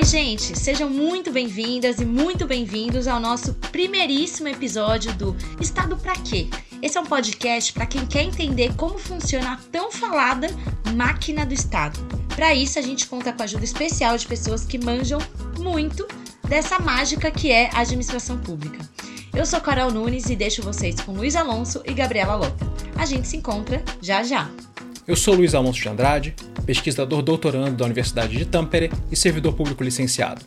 Oi, gente, sejam muito bem-vindas e muito bem-vindos ao nosso primeiríssimo episódio do Estado Pra Quê? Esse é um podcast para quem quer entender como funciona a tão falada máquina do Estado. Para isso, a gente conta com a ajuda especial de pessoas que manjam muito dessa mágica que é a administração pública. Eu sou Carol Nunes e deixo vocês com Luiz Alonso e Gabriela Lota. A gente se encontra já já. Eu sou Luiz Alonso de Andrade, pesquisador doutorando da Universidade de Tampere e servidor público licenciado.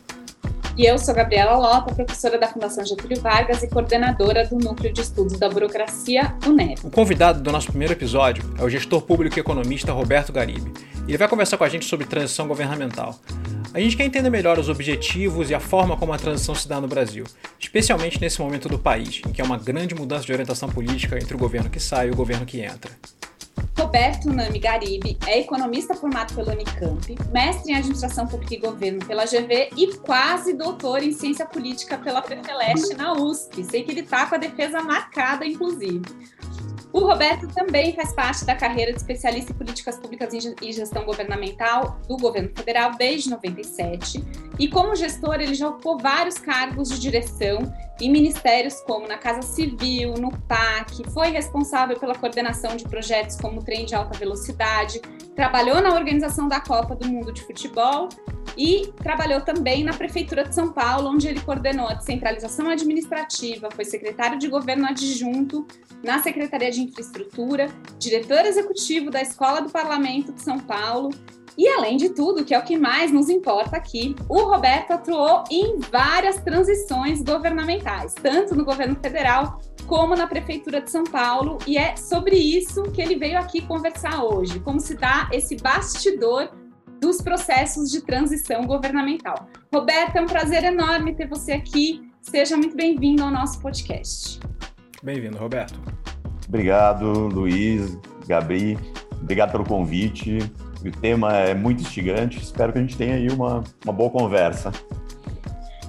E eu sou Gabriela Lota, professora da Fundação Getúlio Vargas e coordenadora do Núcleo de Estudos da Burocracia, UNEB. O convidado do nosso primeiro episódio é o gestor público e economista Roberto Garibe. Ele vai conversar com a gente sobre transição governamental. A gente quer entender melhor os objetivos e a forma como a transição se dá no Brasil, especialmente nesse momento do país, em que há uma grande mudança de orientação política entre o governo que sai e o governo que entra. Roberto Nami Garibe é economista formado pela Unicamp, mestre em administração pública e governo pela GV e quase doutor em ciência política pela FEFELESTE na USP. Sei que ele está com a defesa marcada, inclusive. O Roberto também faz parte da carreira de especialista em políticas públicas e gestão governamental do governo federal desde 97. E como gestor, ele já ocupou vários cargos de direção em ministérios como na Casa Civil, no PAC, foi responsável pela coordenação de projetos como o trem de alta velocidade, trabalhou na organização da Copa do Mundo de Futebol e trabalhou também na Prefeitura de São Paulo, onde ele coordenou a descentralização administrativa, foi secretário de governo adjunto na Secretaria de Infraestrutura, diretor executivo da Escola do Parlamento de São Paulo. E além de tudo, que é o que mais nos importa aqui, o Roberto atuou em várias transições governamentais, tanto no governo federal como na Prefeitura de São Paulo, e é sobre isso que ele veio aqui conversar hoje, como se dá esse bastidor dos processos de transição governamental. Roberto, é um prazer enorme ter você aqui. Seja muito bem-vindo ao nosso podcast. Bem-vindo, Roberto. Obrigado, Luiz, Gabi. Obrigado pelo convite. O tema é muito instigante. Espero que a gente tenha aí uma, uma boa conversa.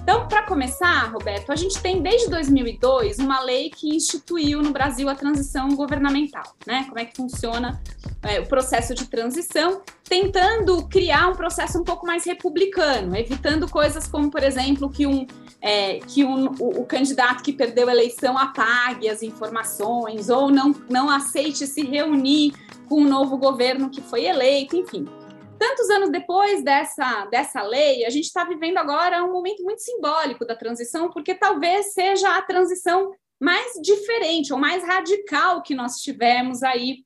Então, para começar, Roberto, a gente tem desde 2002 uma lei que instituiu no Brasil a transição governamental, né? Como é que funciona é, o processo de transição, tentando criar um processo um pouco mais republicano, evitando coisas como, por exemplo, que um é, que um, o, o, candidato que perdeu a eleição apague as informações ou não, não aceite se reunir com o novo governo que foi eleito, enfim. Tantos anos depois dessa, dessa lei, a gente está vivendo agora um momento muito simbólico da transição, porque talvez seja a transição mais diferente ou mais radical que nós tivemos aí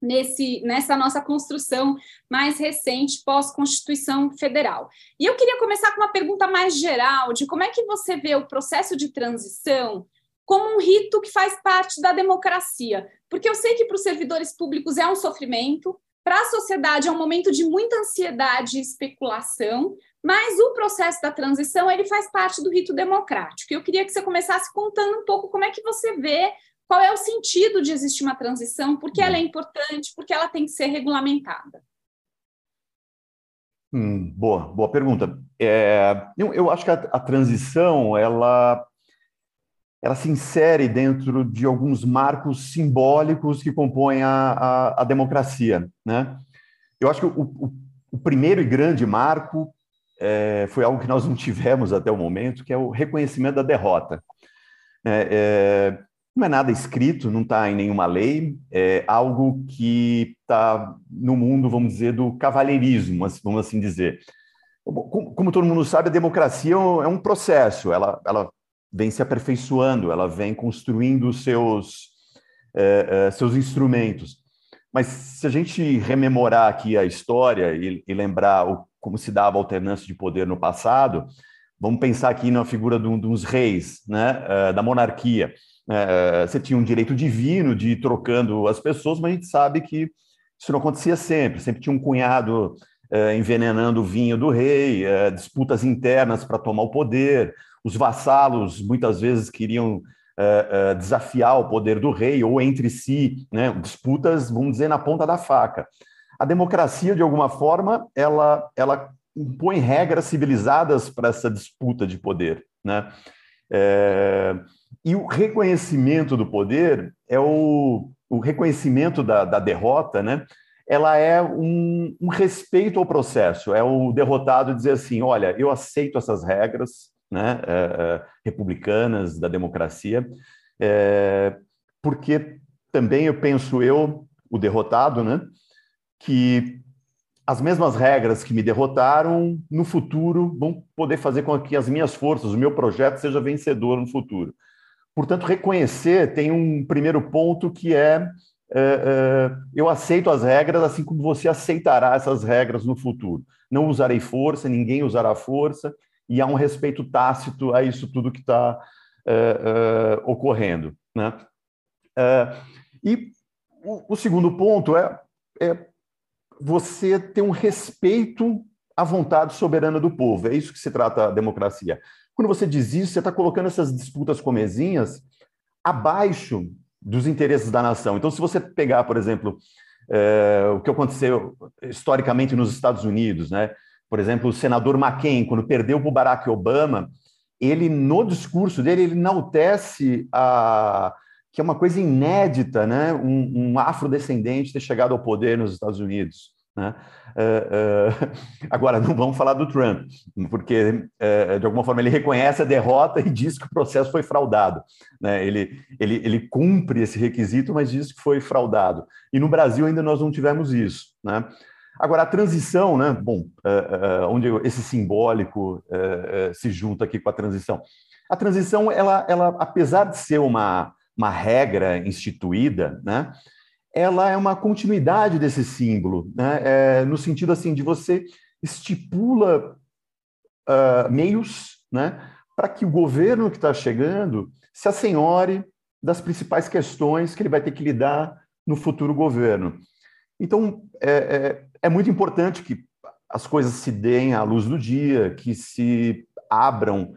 nesse, nessa nossa construção mais recente pós-Constituição Federal. E eu queria começar com uma pergunta mais geral de como é que você vê o processo de transição como um rito que faz parte da democracia, porque eu sei que para os servidores públicos é um sofrimento, para a sociedade é um momento de muita ansiedade e especulação, mas o processo da transição ele faz parte do rito democrático. Eu queria que você começasse contando um pouco como é que você vê qual é o sentido de existir uma transição, por que ela é importante, por que ela tem que ser regulamentada. Hum, boa, boa pergunta. É, eu, eu, acho que a, a transição ela ela se insere dentro de alguns marcos simbólicos que compõem a, a, a democracia. Né? Eu acho que o, o, o primeiro e grande marco é, foi algo que nós não tivemos até o momento, que é o reconhecimento da derrota. É, é, não é nada escrito, não está em nenhuma lei, é algo que está no mundo, vamos dizer, do cavalheirismo, vamos assim dizer. Como, como todo mundo sabe, a democracia é um é processo, ela, ela vem se aperfeiçoando, ela vem construindo seus, é, é, seus instrumentos. Mas se a gente rememorar aqui a história e, e lembrar o, como se dava a alternância de poder no passado, vamos pensar aqui na figura de um, dos reis, né, é, da monarquia. É, você tinha um direito divino de ir trocando as pessoas, mas a gente sabe que isso não acontecia sempre. Sempre tinha um cunhado envenenando o vinho do rei, disputas internas para tomar o poder, os vassalos muitas vezes queriam é, é, desafiar o poder do rei ou entre si, né, disputas, vamos dizer, na ponta da faca. A democracia, de alguma forma, ela, ela impõe regras civilizadas para essa disputa de poder. Né? É, e o reconhecimento do poder é o, o reconhecimento da, da derrota, né? ela é um, um, respeito ao processo, é o derrotado dizer assim, olha, eu aceito essas regras né, é, é, republicanas da democracia, é, porque também eu penso eu, o derrotado, né, que as mesmas regras que me derrotaram no futuro vão poder fazer com que as minhas forças, o meu projeto seja vencedor no futuro. Portanto, reconhecer tem um primeiro ponto que é, é eu aceito as regras assim como você aceitará essas regras no futuro. Não usarei força, ninguém usará força, e há um respeito tácito a isso tudo que está é, é, ocorrendo. Né? É, e o, o, segundo ponto é, é você ter um respeito à vontade soberana do povo. É isso que se trata a democracia. Quando você diz isso, você está colocando essas disputas comezinhas abaixo dos interesses da nação. Então, se você pegar, por exemplo, o que aconteceu historicamente nos Estados Unidos, né? Por exemplo, o senador McCain, quando perdeu para o Barack Obama, ele, no discurso dele, ele enaltece a, que é uma coisa inédita, né? um, um afrodescendente ter chegado ao poder nos Estados Unidos. Né? Uh, uh, agora, não vamos falar do Trump, porque, uh, de alguma forma, ele reconhece a derrota e diz que o processo foi fraudado. Né? Ele, ele, ele cumpre esse requisito, mas diz que foi fraudado. E no Brasil ainda nós não tivemos isso. Né? Agora, a transição, né? bom, onde esse simbólico se junta aqui com a transição. A transição, ela, ela apesar de ser uma uma regra instituída, né? ela é uma continuidade desse símbolo, né? É, no sentido assim de você estipula uh, meios né? para que o governo que está chegando se assenhore das principais questões que ele vai ter que lidar no futuro governo. Então, é, é, é muito importante que as coisas se deem à luz do dia, que se abram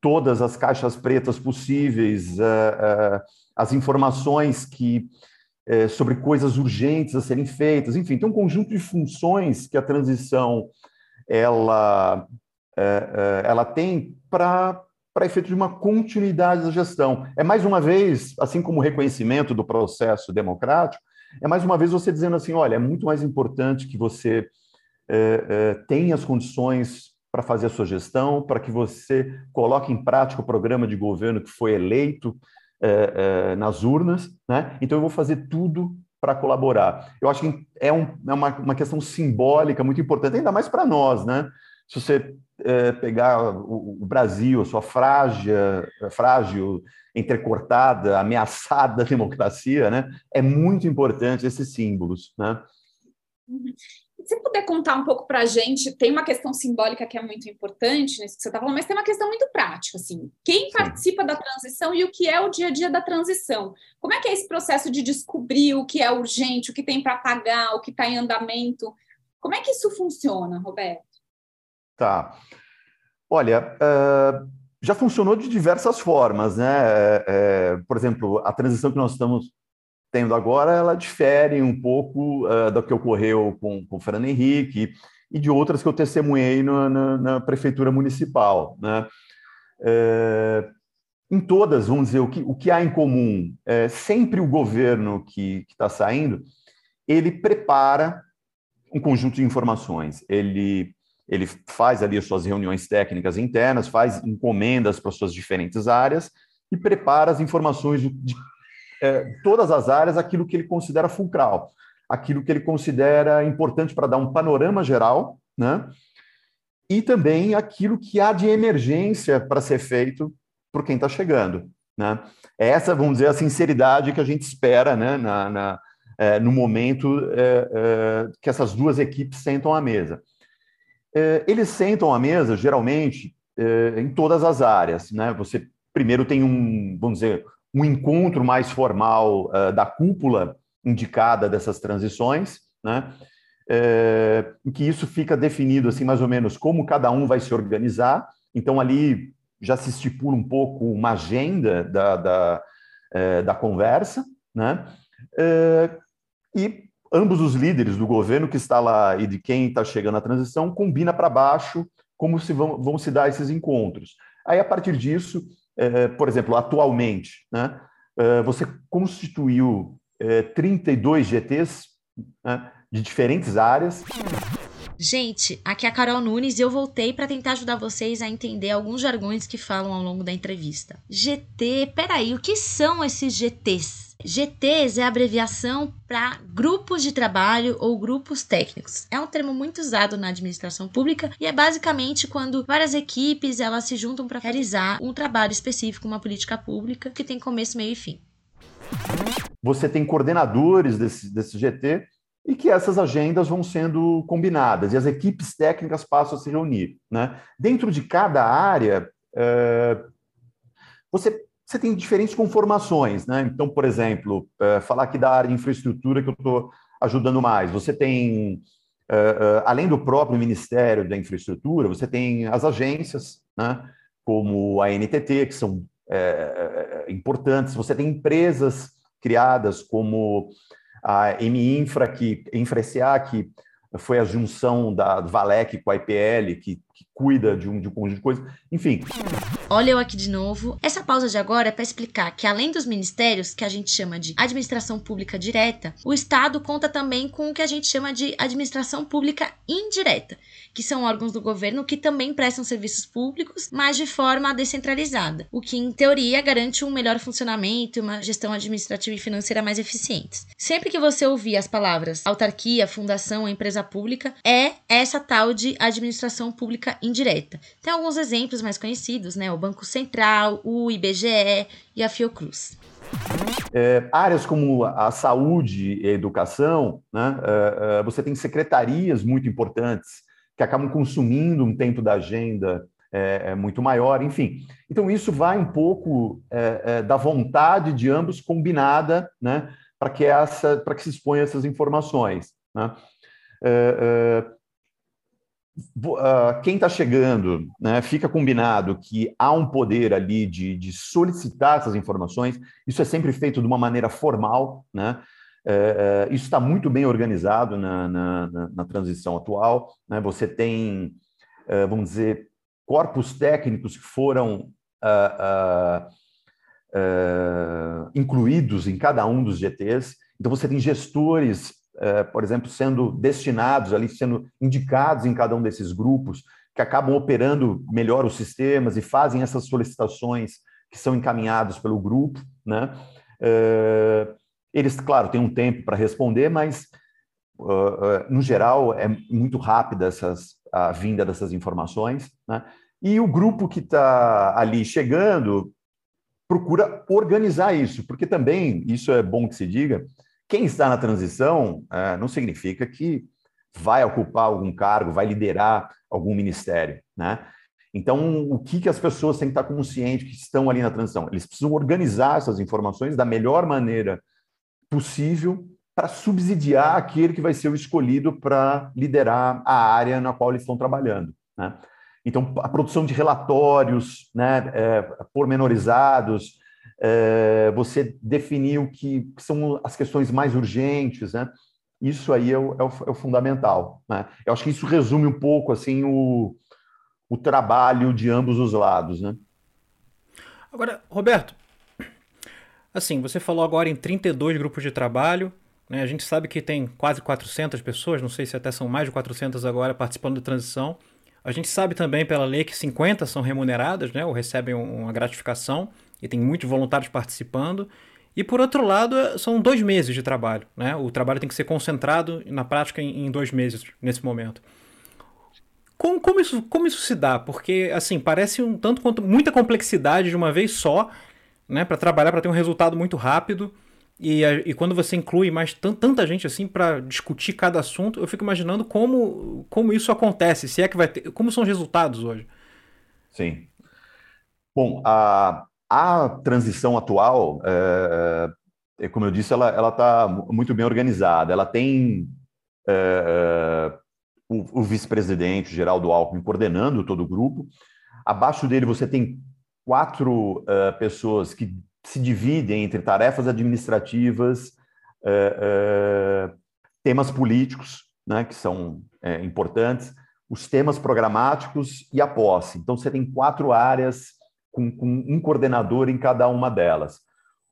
todas as caixas pretas possíveis, uh, uh, as informações que é, sobre coisas urgentes a serem feitas, enfim, tem um conjunto de funções que a transição ela ela tem para para efeito de uma continuidade da gestão. É mais uma vez, assim como o reconhecimento do processo democrático, é mais uma vez você dizendo assim, olha, é muito mais importante que você é, é, tenha as condições para fazer a sua gestão, para que você coloque em prática o programa de governo que foi eleito, é, nas urnas, né? Então eu vou fazer tudo para colaborar. Eu acho que é, um, é uma, uma, questão simbólica muito importante, ainda mais para nós, né? Se você é, pegar o, o, Brasil, a sua frágil, frágil, entrecortada, ameaçada democracia, né? É muito importante esses símbolos, né? Uhum. Se puder contar um pouco para a gente, tem uma questão simbólica que é muito importante nisso que você está falando, mas tem uma questão muito prática, assim. Quem participa da transição e o que é o dia a dia da transição? Como é que é esse processo de descobrir o que é urgente, o que tem para pagar, o que está em andamento? Como é que isso funciona, Roberto? Tá. Olha, uh, já funcionou de diversas formas, né? Uh, por exemplo, a transição que nós estamos tendo agora, ela difere um pouco do que ocorreu com, com o Fernando Henrique e de outras que eu testemunhei na, na, na prefeitura municipal. Né? Em todas, vamos dizer, o que, o que há em comum? É, sempre o governo que está saindo, ele prepara um conjunto de informações. Ele, ele faz ali as suas reuniões técnicas internas, faz encomendas para as suas diferentes áreas e prepara as informações de, de é, todas as áreas aquilo que ele considera fulcral, aquilo que ele considera importante para dar um panorama geral, né? E também aquilo que há de emergência para ser feito por quem está chegando, né? É essa, vamos dizer, a sinceridade que a gente espera, né? Na, na é, no momento é, é que essas duas equipes sentam à mesa. É, eles sentam à mesa, geralmente, é, em todas as áreas, né? Você primeiro tem um, vamos dizer, um encontro mais formal uh, da cúpula indicada dessas transições, né? É, em que isso fica definido assim mais ou menos como cada um vai se organizar. Então ali já se estipula um pouco uma agenda da, da, da conversa, né? É, e ambos os líderes do governo que está lá e de quem está chegando à transição combina para baixo como se vão, vão se dar esses encontros. Aí a partir disso é, por exemplo, atualmente, né, é, você constituiu 32 é, GTs, né, de diferentes áreas. Gente, aqui é a Carol Nunes e eu voltei para tentar ajudar vocês a entender alguns jargões que falam ao longo da entrevista. GT, peraí, o que são esses GTs? GTs é abreviação para grupos de trabalho ou grupos técnicos. É um termo muito usado na administração pública e é basicamente quando várias equipes elas se juntam para realizar um trabalho específico, uma política pública que tem começo, meio e fim. Você tem coordenadores desse, desse GT e que essas agendas vão sendo combinadas e as equipes técnicas passam a se reunir. Né? Dentro de cada área, é, você você tem diferentes conformações, né? Então, por exemplo, é, falar aqui da área de infraestrutura que eu estou ajudando mais. Você tem, é, é, além do próprio Ministério da Infraestrutura, você tem as agências, né? Como a NTT, que são importantes. Você tem empresas criadas como a MInfra, que InfraSA, que foi a junção da Valec com a IPL, que, que cuida de um, de um conjunto de coisas. Enfim. Olha eu aqui de novo. Essa pausa de agora é para explicar que, além dos ministérios, que a gente chama de administração pública direta, o Estado conta também com o que a gente chama de administração pública indireta, que são órgãos do governo que também prestam serviços públicos, mas de forma descentralizada, o que, em teoria, garante um melhor funcionamento e uma gestão administrativa e financeira mais eficientes. Sempre que você ouvir as palavras autarquia, fundação, empresa pública, é essa tal de administração pública indireta. Tem alguns exemplos mais conhecidos, né? O Banco Central, o IBGE e a Fiocruz. É, áreas como a saúde e a educação, né, é, é, você tem secretarias muito importantes que acabam consumindo um tempo da agenda é, é muito maior, enfim. Então, isso vai um pouco da vontade de ambos combinada né, para que, essa, que se exponha essas informações. Né? É, é, quem está chegando, né, fica combinado que há um poder ali de, de, solicitar essas informações, isso é sempre feito de uma maneira formal, né? É, é, isso está muito bem organizado na, na, na, transição atual. Né? Você tem, é, vamos dizer, corpos técnicos que foram uh, uh, uh, incluídos em cada um dos GTs. Então, você tem gestores, por exemplo, sendo destinados ali, sendo indicados em cada um desses grupos, que acabam operando melhor os sistemas e fazem essas solicitações que são encaminhadas pelo grupo, né? Eles, claro, têm um tempo para responder, mas, uh, no geral, é muito rápida essas, a vinda dessas informações. Né? E o grupo que está ali chegando procura organizar isso, porque também, isso é bom que se diga, quem está na transição uh, não significa que vai ocupar algum cargo, vai liderar algum ministério, né? Então, o que, que as pessoas têm que estar conscientes que estão ali na transição? Eles precisam organizar essas informações da melhor maneira possível para subsidiar aquele que vai ser o escolhido para liderar a área na qual eles estão trabalhando. Né? Então, a produção de relatórios né, é, pormenorizados, é, você definir o que são as questões mais urgentes, né? isso aí é o, é o, é o fundamental. Né? Eu acho que isso resume um pouco assim o, o trabalho de ambos os lados. Né? Agora, Roberto, Assim, você falou agora em 32 grupos de trabalho. Né? A gente sabe que tem quase 400 pessoas, não sei se até são mais de 400 agora participando da transição. A gente sabe também pela lei que 50 são remuneradas, né, ou recebem uma gratificação, e tem muitos voluntários participando. E por outro lado, é, são dois meses de trabalho. Né? O trabalho tem que ser concentrado na prática em, dois meses nesse momento. Como, como, isso, como isso se dá? Porque, assim, parece um tanto quanto muita complexidade de uma vez só né, para trabalhar, para ter um resultado muito rápido. E, e quando você inclui mais tanta gente assim para discutir cada assunto, eu fico imaginando como, como isso acontece, se é que vai ter, como são os resultados hoje. Sim. Bom, a, a transição atual, é, é, como eu disse, ela está muito bem organizada. Ela tem é, o, o vice-presidente, Geraldo Alckmin, coordenando todo o grupo. Abaixo dele você tem quatro uh, pessoas que se dividem entre tarefas administrativas, temas políticos, né, que são importantes, os temas programáticos e a posse. Então, você tem quatro áreas com, com um coordenador em cada uma delas.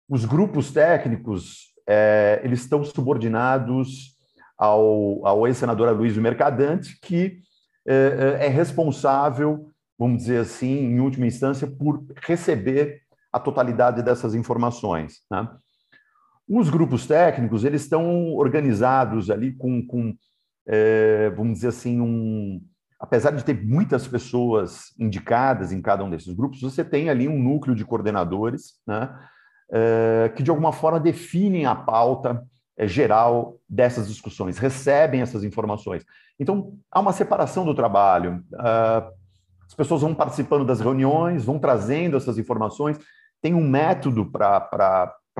Os grupos técnicos, eles estão subordinados ao, ao ex-senador Luiz Mercadante, que é, é responsável, vamos dizer assim, em última instância, por receber a totalidade dessas informações. Né? Os grupos técnicos, eles estão organizados ali com, com é, vamos dizer assim, um, apesar de ter muitas pessoas indicadas em cada um desses grupos, você tem ali um núcleo de coordenadores, né, é, que de alguma forma definem a pauta é, geral dessas discussões, recebem essas informações. Então, há uma separação do trabalho. Uh, as pessoas vão participando das reuniões, vão trazendo essas informações, tem um método para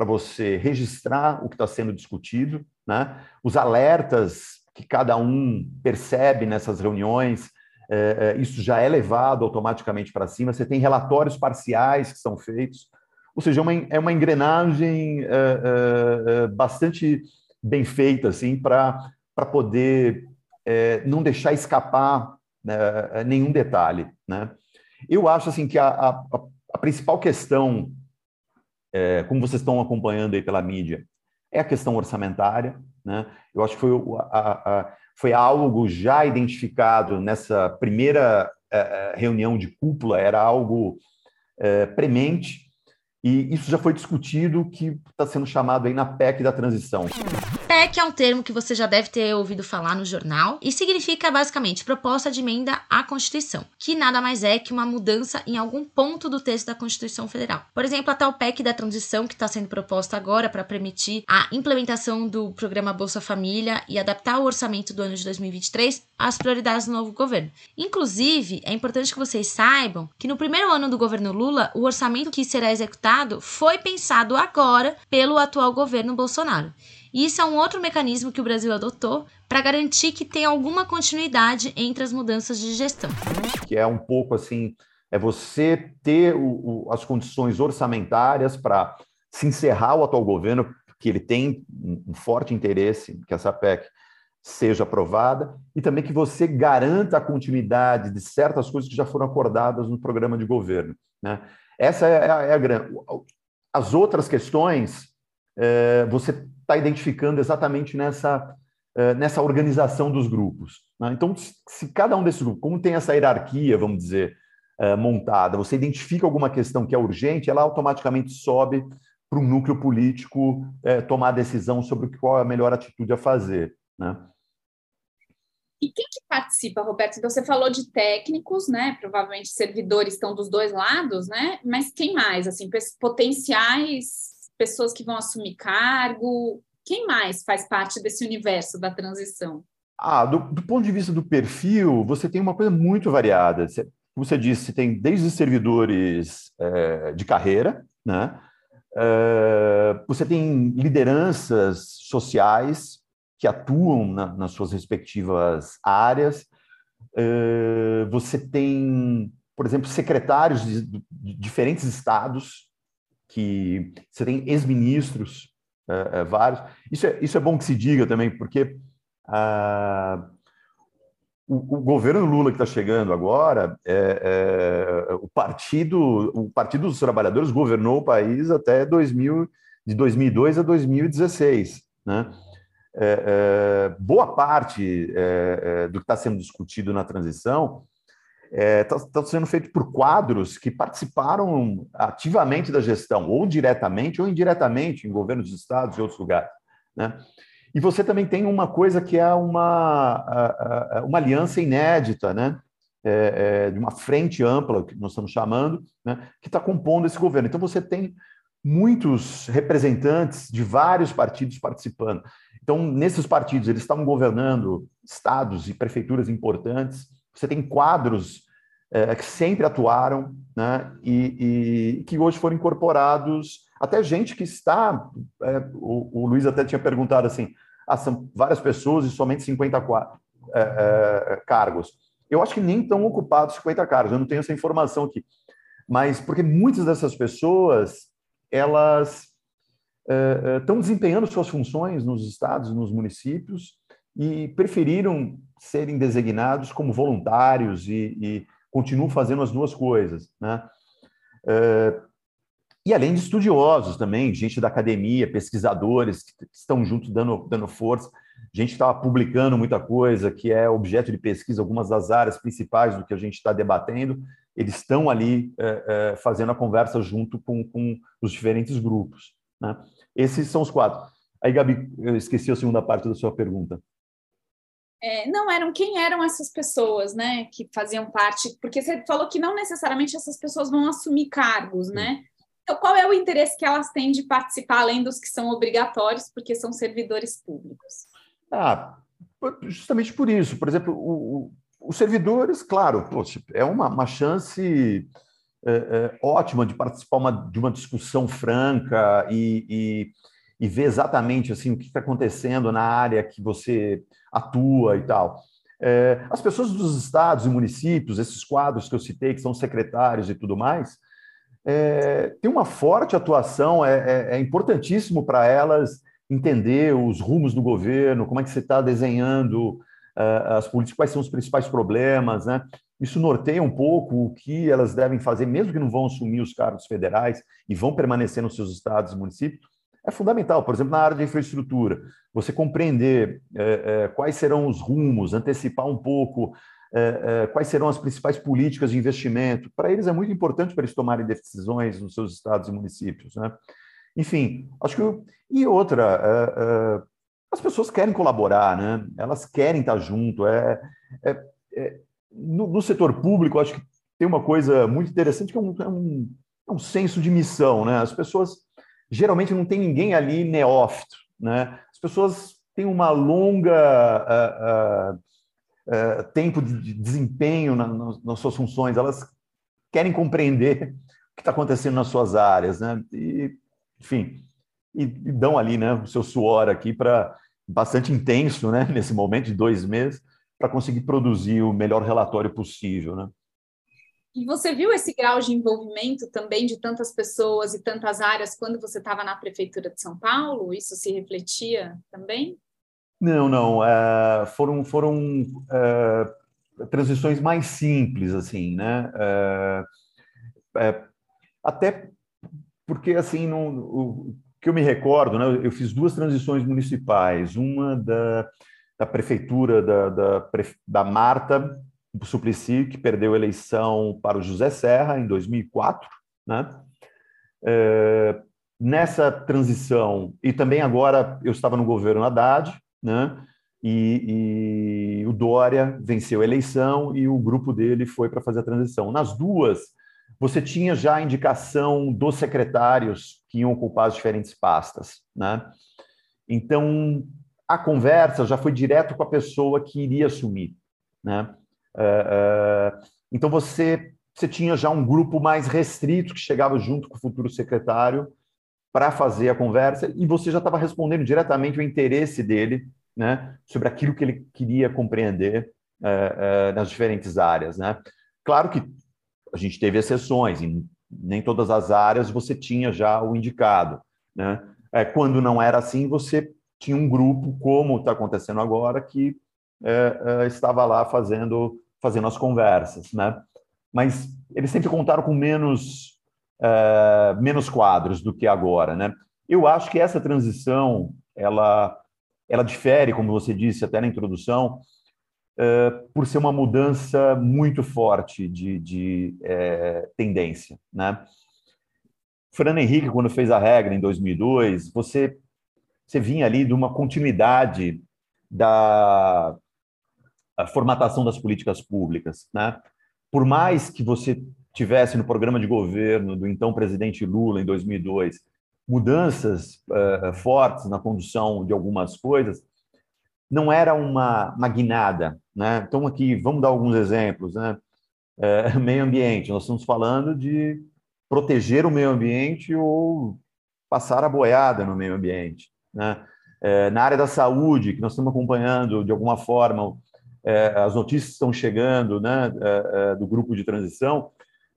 para você registrar o que está sendo discutido, né? os alertas que cada um percebe nessas reuniões, é, é, isso já é levado automaticamente para cima, você tem relatórios parciais que são feitos, ou seja, é uma, é engrenagem bastante bem feita assim, para poder não deixar escapar né, nenhum detalhe. Né? Eu acho assim que a, a, a principal questão como vocês estão acompanhando aí pela mídia, é a questão orçamentária. Né? Eu acho que foi, a, a, foi algo já identificado nessa primeira é, é, reunião de cúpula, era algo é, premente, e isso já foi discutido que está sendo chamado aí na PEC da transição. PEC é um termo que você já deve ter ouvido falar no jornal e significa basicamente proposta de emenda à Constituição, que nada mais é que uma mudança em algum ponto do texto da Constituição Federal. Por exemplo, a tal PEC da transição que está sendo proposta agora para permitir a implementação do programa Bolsa Família e adaptar o orçamento do ano de 2023 às prioridades do novo governo. Inclusive, é importante que vocês saibam que no primeiro ano do governo Lula, o orçamento que será executado foi pensado agora pelo atual governo Bolsonaro. E isso é um outro mecanismo que o Brasil adotou para garantir que tem alguma continuidade entre as mudanças de gestão. Que é um pouco assim, é você ter o, o, as condições orçamentárias para se encerrar o atual governo, que ele tem um forte interesse que essa PEC seja aprovada, e também que você garanta a continuidade de certas coisas que já foram acordadas no programa de governo. Né? Essa é a, é a grande. As outras questões, é, você está identificando exatamente nessa, é, nessa organização dos grupos. Né? Então, se cada um desses grupos, como tem essa hierarquia, vamos dizer, é, montada, você identifica alguma questão que é urgente, ela automaticamente sobe para um núcleo político é, tomar a decisão sobre qual é a melhor atitude a fazer. Né? E quem que participa, Roberto? Então, você falou de técnicos, né? Provavelmente servidores estão dos dois lados, né? Mas quem mais? Assim, potenciais pessoas que vão assumir cargo? Quem mais faz parte desse universo da transição? Ah, do, do ponto de vista do perfil, você tem uma coisa muito variada. como você disse, tem desde servidores é, de carreira, né? É, você tem lideranças sociais, que atuam na, nas suas respectivas áreas. Uh, você tem, por exemplo, secretários de, de diferentes estados, que você tem ex-ministros, uh, uh, vários. Isso é, isso é bom que se diga também, porque o, o, governo Lula que está chegando agora, é, é, o partido, o Partido dos Trabalhadores governou o país até 2000, de 2002 a 2016, né? É, é, boa parte é, é do que está sendo discutido na transição está é, tá sendo feito por quadros que participaram ativamente da gestão, ou diretamente ou indiretamente, em governos de estados e outros lugares. Né? E você também tem uma coisa que é uma, uma aliança inédita, né? É, de uma frente ampla, que nós estamos chamando, né? que está compondo esse governo. Então, você tem muitos representantes de vários partidos participando. Então, nesses partidos, eles estavam governando estados e prefeituras importantes. Você tem quadros é, que sempre atuaram né, e, e, que hoje foram incorporados. Até gente que está. É, o, o, Luiz até tinha perguntado assim: ah, são várias pessoas e somente 50 é, é, cargos. Eu acho que nem estão ocupados 50 cargos, eu não tenho essa informação aqui. Mas porque muitas dessas pessoas elas estão desempenhando suas funções nos estados, nos municípios, e preferiram serem designados como voluntários e, e continuam fazendo as duas coisas. Né? e além de estudiosos também, gente da academia, pesquisadores que estão juntos dando, dando força. gente estava publicando muita coisa que é objeto de pesquisa, algumas das áreas principais do que a gente está debatendo, eles estão ali fazendo a conversa junto com, com os diferentes grupos. Né? Esses são os quatro. Aí, Gabi, eu esqueci a segunda parte da sua pergunta. É, não eram quem eram essas pessoas, né, que faziam parte, porque você falou que não necessariamente essas pessoas vão assumir cargos, né? Então, qual é o interesse que elas têm de participar, além dos que são obrigatórios, porque são servidores públicos? Ah, justamente por isso. Por exemplo, o, o, os servidores, claro, poxa, é uma, uma chance é, é, ótima de participar uma, de uma discussão franca e, e, e ver exatamente assim o que está acontecendo na área que você atua e tal. É, as pessoas dos estados e municípios, esses quadros que eu citei, que são secretários e tudo mais, é, tem uma forte atuação, é, é, é importantíssimo para elas entender os rumos do governo, como é que você está desenhando uh, as políticas, quais são os principais problemas, né? Isso norteia um pouco o que elas devem fazer, mesmo que não vão assumir os cargos federais e vão permanecer nos seus estados e municípios, é fundamental. Por exemplo, na área de infraestrutura, você compreender é, é, quais serão os rumos, antecipar um pouco é, quais serão as principais políticas de investimento. Para eles é muito importante para eles tomarem decisões nos seus estados e municípios. Né? Enfim, acho que. E outra, as pessoas querem colaborar, né? elas querem estar junto. É, é, é no, no, setor público, acho que tem uma coisa muito interessante que é um, é um, é um senso de missão. Né? As pessoas geralmente não tem ninguém ali neófito. Né? As pessoas têm uma longa uh, uh, uh, tempo de desempenho na, nas suas funções, elas querem compreender o que está acontecendo nas suas áreas, né? E, enfim, e, e dão ali, né, o seu suor aqui para bastante intenso, né, nesse momento de dois meses, para conseguir produzir o melhor relatório possível, né? E você viu esse grau de envolvimento também de tantas pessoas e tantas áreas quando você estava na prefeitura de São Paulo? Isso se refletia também? Não, não. É, foram foram é, transições mais simples, assim, né? É, é até porque, assim, no, o que eu me recordo, né? Eu fiz duas transições municipais. Uma da, da prefeitura da, da, da Marta Suplicy, que perdeu a eleição para o José Serra em 2004, né? É, nessa transição, e também agora eu estava no governo Haddad, né? E, e, o Dória venceu a eleição e o grupo dele foi para fazer a transição. Nas duas, você tinha já a indicação dos secretários que iam ocupar as diferentes pastas, né? Então, a conversa já foi direto com a pessoa que iria assumir, né? É, é, então você, você tinha já um grupo mais restrito que chegava junto com o futuro secretário para fazer a conversa e você já estava respondendo diretamente o interesse dele né, sobre aquilo que ele queria compreender é, nas diferentes áreas. Né? Claro que a gente teve exceções, em nem todas as áreas você tinha já o indicado. Né? quando não era assim, você tinha um grupo, como está acontecendo agora, que é, é, estava lá fazendo, fazendo as conversas, né? Mas eles sempre contaram com menos, é, menos quadros do que agora, né? Eu acho que essa transição, ela, ela difere, como você disse até na introdução, é, por ser uma mudança muito forte de, de é, tendência, né? Fernando Henrique, quando fez a regra em 2002, você, você vinha ali de uma continuidade da, formatação das políticas públicas. Né? Por mais que você tivesse no programa de governo do então presidente Lula, em 2002, mudanças uh, fortes na condução de algumas coisas, não era uma, uma guinada. Né? Então, aqui, vamos dar alguns exemplos. Né? É, meio ambiente, nós estamos falando de proteger o meio ambiente ou passar a boiada no meio ambiente. Né? É, na área da saúde, que nós estamos acompanhando de alguma forma é, as notícias estão chegando né, é, é, do grupo de transição,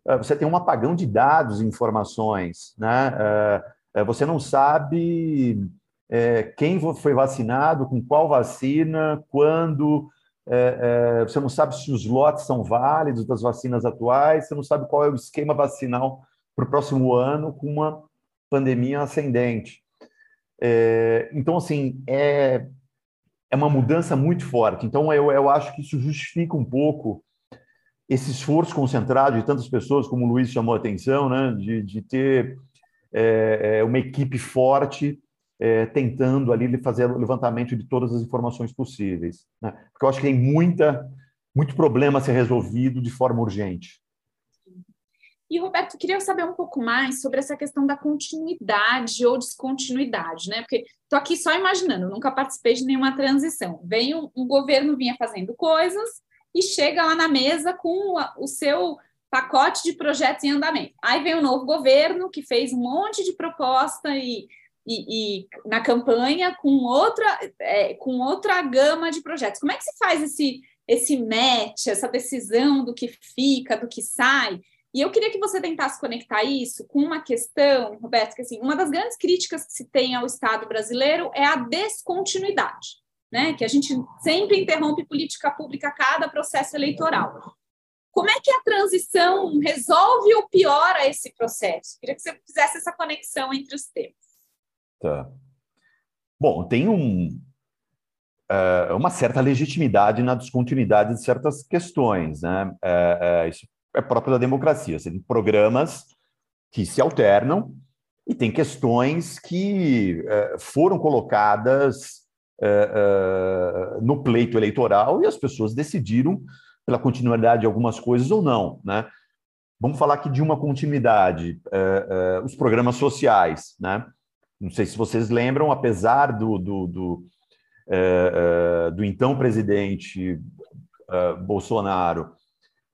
é, você tem um apagão de dados e informações. Né? É, você não sabe quem foi vacinado, com qual vacina, quando. você não sabe se os lotes são válidos das vacinas atuais, você não sabe qual é o esquema vacinal para o próximo ano com uma pandemia ascendente. Então, assim, é, é uma mudança muito forte. Então, eu, eu acho que isso justifica um pouco esse esforço concentrado de tantas pessoas, como o Luiz chamou a atenção, né, de, de ter é, é uma equipe forte é, tentando ali fazer o levantamento de todas as informações possíveis. Né? Porque eu acho que tem muita, muito problema a ser resolvido de forma urgente. E, Roberto, queria saber um pouco mais sobre essa questão da continuidade ou descontinuidade, né? Porque estou aqui só imaginando, nunca participei de nenhuma transição. Vem um, um, governo vinha fazendo coisas e chega lá na mesa com o seu pacote de projetos em andamento. Aí vem um novo governo que fez um monte de proposta e, e, e na campanha com outra, é, com outra gama de projetos. Como é que se faz esse, esse match, essa decisão do que fica, do que sai? E eu queria que você tentasse conectar isso com uma questão, Roberto, que assim, uma das grandes críticas que se tem ao Estado brasileiro é a descontinuidade, né? Que a gente sempre interrompe política pública a cada processo eleitoral. Como é que a transição resolve ou piora esse processo? Queria que você fizesse essa conexão entre os temas. Tá. Bom, tem um, uh, uma certa legitimidade na descontinuidade de certas questões, né? Uh, isso é próprio da democracia. Você tem programas que se alternam e tem questões que uh, foram colocadas uh, uh, no pleito eleitoral e as pessoas decidiram pela continuidade de algumas coisas ou não, né? Vamos falar aqui de uma continuidade, os programas sociais, né? Não sei se vocês lembram, apesar do, do, do, do então presidente Bolsonaro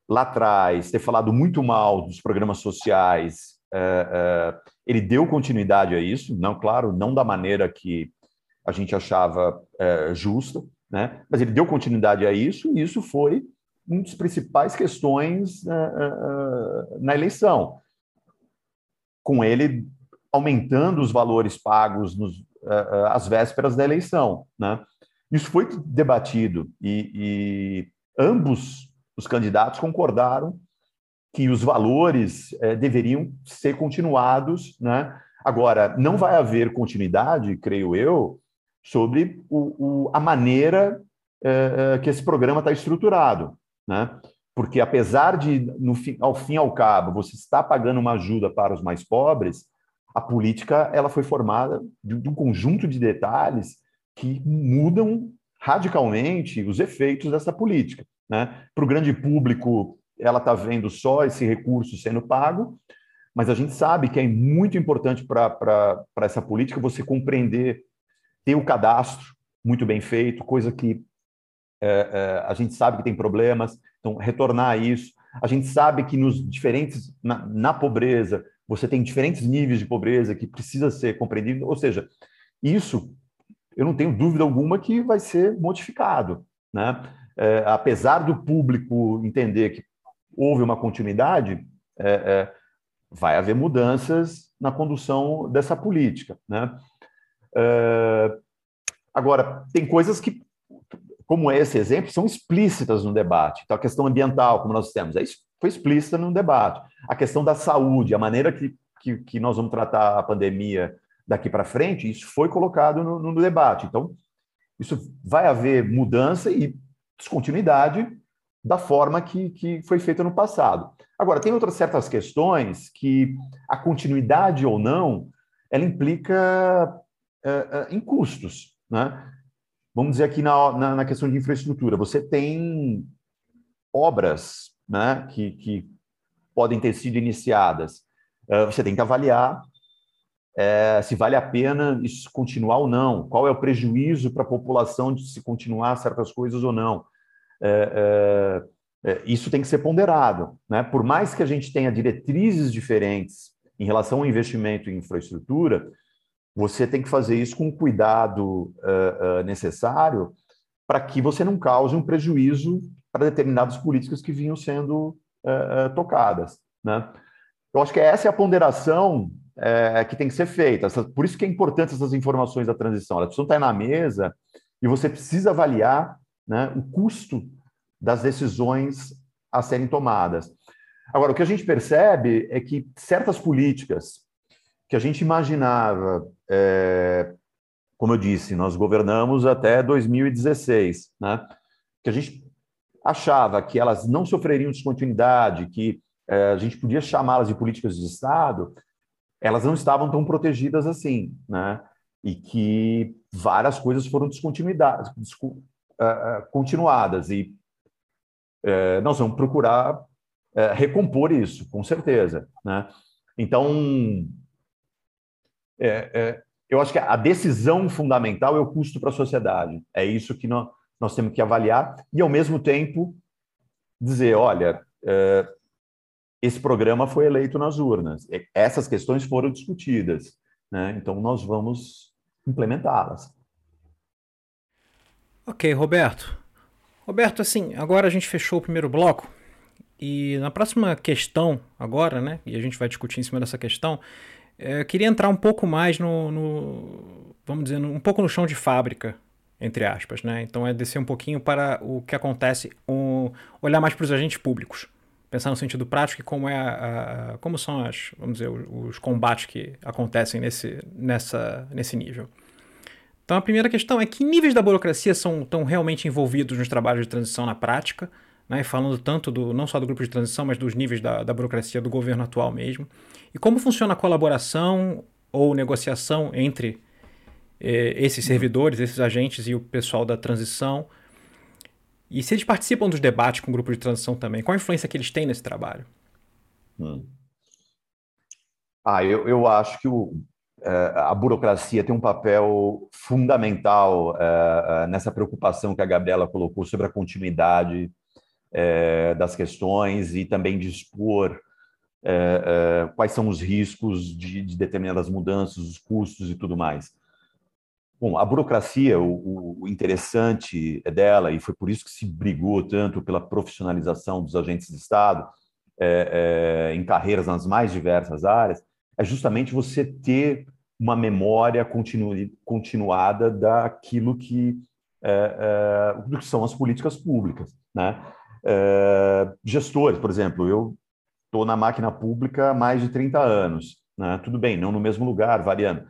lá atrás, ter falado muito mal dos programas sociais, é, é, ele deu continuidade a isso, não, claro, não da maneira que a gente achava é, justa, né? mas ele deu continuidade a isso, e isso foi uma das principais questões na eleição. Com ele aumentando os valores pagos nos, às vésperas da eleição. Né? Isso foi debatido e, e ambos os candidatos concordaram que os valores é, deveriam ser continuados, né? Agora, não vai haver continuidade, creio eu, sobre o, o, a maneira é, que esse programa está estruturado, né? Porque apesar de, no fim, ao fim e ao cabo, você está pagando uma ajuda para os mais pobres, a política ela foi formada de, de um conjunto de detalhes que mudam radicalmente os efeitos dessa política. Né? Para o grande público, ela está vendo só esse recurso sendo pago, mas a gente sabe que é muito importante para essa política você compreender, ter o cadastro muito bem feito, coisa que é, é, a gente sabe que tem problemas, então retornar a isso. A gente sabe que nos diferentes, na, na pobreza, você tem diferentes níveis de pobreza que precisa ser compreendido, ou seja, isso eu não tenho dúvida alguma que vai ser modificado, né? É, apesar do público entender que houve uma continuidade, é, é, vai haver mudanças na condução dessa política. Né? É, agora, tem coisas que, como esse exemplo, são explícitas no debate. Então, a questão ambiental, como nós temos, é, foi explícita no debate. A questão da saúde, a maneira que, que, que nós vamos tratar a pandemia daqui para frente, isso foi colocado no, no debate. Então, isso vai haver mudança e descontinuidade da forma que, que foi feita no passado. Agora, tem outras certas questões que a continuidade ou não, ela implica é, é, em custos. Né? Vamos dizer aqui na, na, na, questão de infraestrutura, você tem obras né, que, que podem ter sido iniciadas. Uh, você tem que avaliar é, se vale a pena isso continuar ou não, qual é o prejuízo para a população de se continuar certas coisas ou não. É, é, é, isso tem que ser ponderado. Né? Por mais que a gente tenha diretrizes diferentes em relação ao investimento em infraestrutura, você tem que fazer isso com o cuidado uh, uh, necessário para que você não cause um prejuízo para determinadas políticas que vinham sendo tocadas. Né? Eu acho que essa é a ponderação é, que tem que ser feita. Por isso que é importante essas informações da transição. Elas precisam estar na mesa e você precisa avaliar né, o custo das decisões a serem tomadas. Agora, o que a gente percebe é que certas políticas que a gente imaginava é, como eu disse, nós governamos até 2016, né? Que a gente achava que elas não sofreriam descontinuidade, que é, a gente podia chamá-las de políticas de Estado, elas não estavam tão protegidas assim, né? E que várias coisas foram descontinuidades, descu, uh, continuadas e uh, nós vamos procurar uh, recompor isso, com certeza, né? Então, eu acho que a decisão fundamental é o custo para a sociedade. É isso que nós, nós temos que avaliar e, ao mesmo tempo, dizer, olha, esse programa foi eleito nas urnas. Essas questões foram discutidas, né? Então nós vamos implementá-las. Ok, Roberto. Roberto, assim, agora a gente fechou o primeiro bloco e na próxima questão, agora, né? E a gente vai discutir em cima dessa questão. É, eu queria entrar um pouco mais no, no vamos dizer, um pouco no chão de fábrica, entre aspas, né? Então é descer um pouquinho para o que acontece, um, olhar mais para os agentes públicos pensar no sentido prático e como é a, a, como são as, vamos dizer, os, os, combates que acontecem nesse, nessa, nesse nível. Então a primeira questão é que níveis da burocracia são tão realmente envolvidos nos trabalhos de transição na prática, né, falando tanto do não só do grupo de transição, mas dos níveis da, da burocracia do governo atual mesmo. E como funciona a colaboração ou negociação entre eh, esses servidores, esses agentes e o pessoal da transição e se eles participam dos debates com o grupo de transição também, qual a influência que eles têm nesse trabalho? Hum. Ah, eu, eu acho que o, é, a burocracia tem um papel fundamental é, é, nessa preocupação que a Gabriela colocou sobre a continuidade das questões e também de expor quais são os riscos de determinadas mudanças, os custos e tudo mais. Bom, a burocracia, o, o, interessante dela, e foi por isso que se brigou tanto pela profissionalização dos agentes de Estado é, é, em carreiras nas mais diversas áreas, é justamente você ter uma memória continu, continuada daquilo que, é, é do que são as políticas públicas. Né? É, gestores, por exemplo, eu estou na máquina pública há mais de 30 anos. Né? Tudo bem, não no mesmo lugar, variando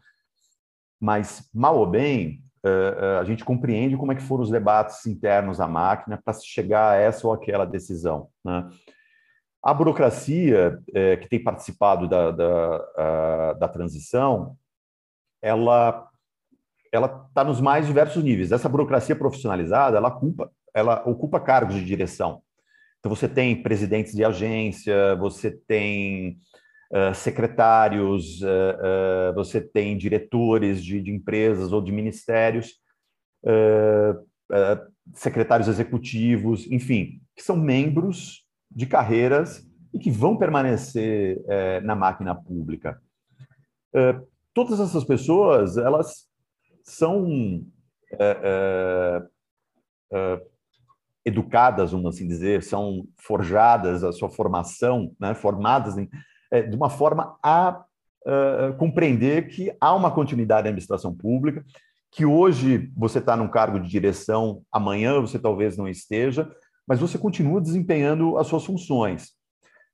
mas, mal ou bem, eh, eh, a gente compreende como é que foram os debates internos da máquina para se chegar a essa ou aquela decisão. Né? A burocracia eh, que tem participado da, da, da transição, ela ela está nos mais diversos níveis. Essa burocracia profissionalizada, ela ocupa, ela ocupa cargos de direção. Então, você tem presidentes de agência, você tem uh, secretários, uh, você tem diretores de, de, empresas ou de ministérios, secretários executivos, enfim, que são membros de carreiras e que vão permanecer na máquina pública. todas essas pessoas, elas são educadas, vamos assim dizer, são forjadas a sua formação, né, formadas em, de uma forma a uh, compreender que há uma continuidade da administração pública, que hoje você está num cargo de direção, amanhã você talvez não esteja, mas você continua desempenhando as suas funções.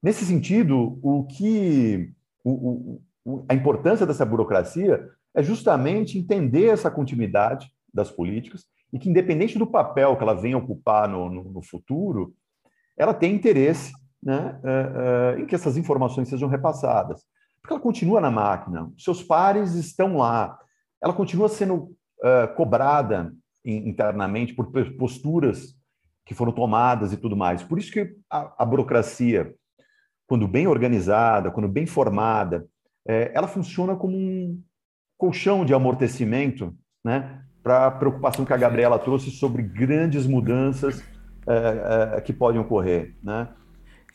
Nesse sentido, o que o, o, a importância dessa burocracia é justamente entender essa continuidade das políticas e que, independente do papel que ela venha ocupar no, no, no futuro, ela tem interesse né, uh, uh, em que essas informações sejam repassadas. Porque ela continua na máquina, seus pares estão lá, ela continua sendo uh, cobrada internamente por posturas que foram tomadas e tudo mais. Por isso que a, a burocracia, quando bem organizada, quando bem formada, é, ela funciona como um colchão de amortecimento né, para a preocupação que a Gabriela trouxe sobre grandes mudanças que podem ocorrer. Né?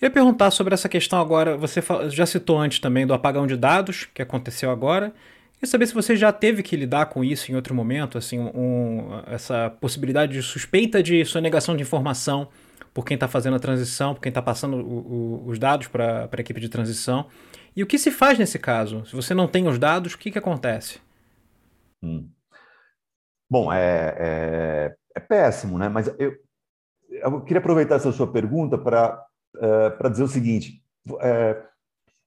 Eu ia perguntar sobre essa questão agora. Você já citou antes também do apagão de dados, que aconteceu agora. Queria saber se você já teve que lidar com isso em outro momento, assim, um, essa possibilidade de suspeita de sonegação de informação por quem está fazendo a transição, por quem está passando o, o, os dados para a equipe de transição. E o que se faz nesse caso? Se você não tem os dados, o que, que acontece? Hum. Bom, é, é, é, péssimo, né? Mas eu, eu queria aproveitar essa sua pergunta para uh, para dizer o seguinte: uh,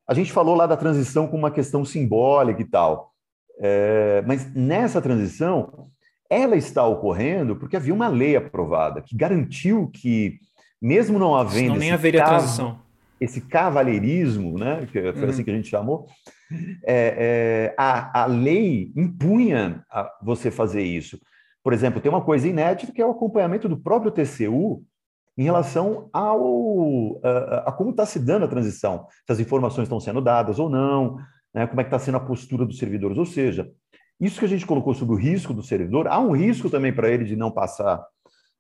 a gente falou lá da transição como uma questão simbólica e tal. É, mas nessa transição, ela está ocorrendo porque havia uma lei aprovada que garantiu que, mesmo não havendo. Não nem haveria transição. Esse cavalheirismo, né, que foi uhum. assim que a gente chamou, é, é, a, a lei impunha a você fazer isso. Por exemplo, tem uma coisa inédita que é o acompanhamento do próprio TCU em relação ao a, a como está se dando a transição, se as informações estão sendo dadas ou não, né, como é que está sendo a postura dos servidores. Ou seja, isso que a gente colocou sobre o risco do servidor, há um risco também para ele de não passar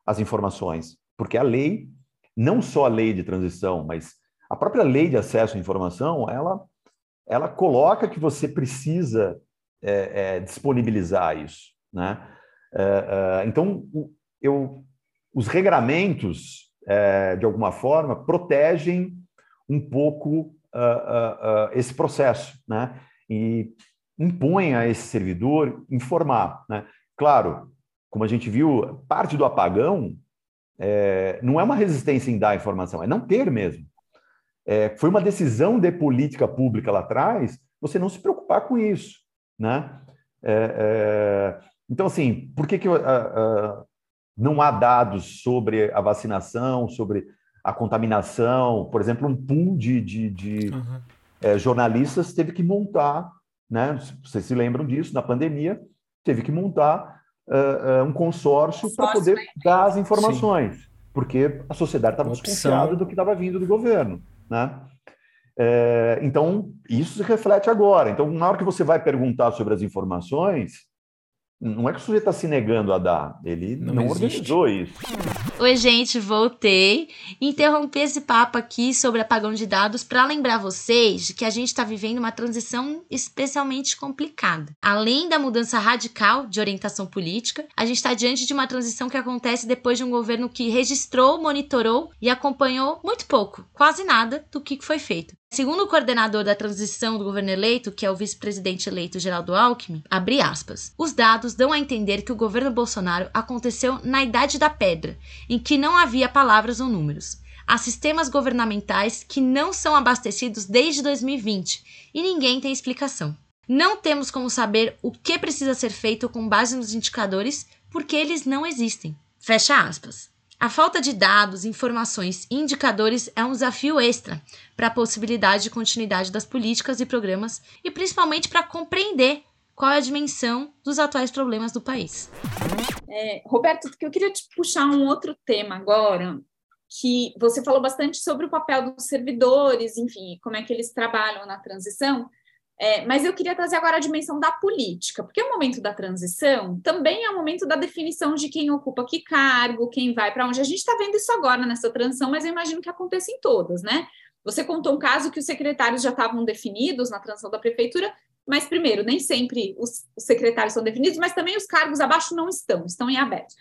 as informações, porque a lei, não só a lei de transição, mas a própria lei de acesso à informação, ela, ela coloca que você precisa é, é, disponibilizar isso. Né? É, é então, eu, os regramentos, é, de alguma forma, protegem um pouco uh, uh, uh, esse processo. Né? E impõe a esse servidor informar. Né? Claro, como a gente viu, parte do apagão é, não é uma resistência em dar informação, é não ter mesmo. É, foi uma decisão de política pública lá atrás você não se preocupar com isso. Né? É, é então, assim, por que, que uh, não há dados sobre a vacinação, sobre a contaminação? Por exemplo, um pool de, de, de uhum. jornalistas teve que montar né? Vocês se lembram disso, na pandemia, teve que montar uh, uh, um consórcio para poder né? dar as informações, Sim. porque a sociedade estava desconfiada do que estava vindo do governo. Né? É, então, isso se reflete agora. Então, na hora que você vai perguntar sobre as informações, não é que o sujeito está se negando a dar, ele não, não organizou isso. Oi, gente, voltei. Interrompi esse papo aqui sobre apagão de dados para lembrar vocês de que a gente está vivendo uma transição especialmente complicada. Além da mudança radical de orientação política, a gente está diante de uma transição que acontece depois de um governo que registrou, monitorou e acompanhou muito pouco, quase nada, do que foi feito. Segundo o coordenador da transição do governo eleito, que é o vice-presidente eleito Geraldo Alckmin, abre aspas, os dados dão a entender que o governo Bolsonaro aconteceu na idade da pedra, em que não havia palavras ou números. Há sistemas governamentais que não são abastecidos desde 2020 e ninguém tem explicação. Não temos como saber o que precisa ser feito com base nos indicadores porque eles não existem. Fecha aspas. A falta de dados, informações e indicadores é um desafio extra para a possibilidade de continuidade das políticas e programas e principalmente para compreender qual é a dimensão dos atuais problemas do país. É, Roberto, eu queria te puxar um outro tema agora, que você falou bastante sobre o papel dos servidores, enfim, como é que eles trabalham na transição. É, mas eu queria trazer agora a dimensão da política, porque o momento da transição também é o momento da definição de quem ocupa que cargo, quem vai para onde. A gente está vendo isso agora nessa transição, mas eu imagino que aconteça em todas, né? Você contou um caso que os secretários já estavam definidos na transição da prefeitura, mas primeiro, nem sempre os, os secretários são definidos, mas também os cargos abaixo não estão, estão em aberto.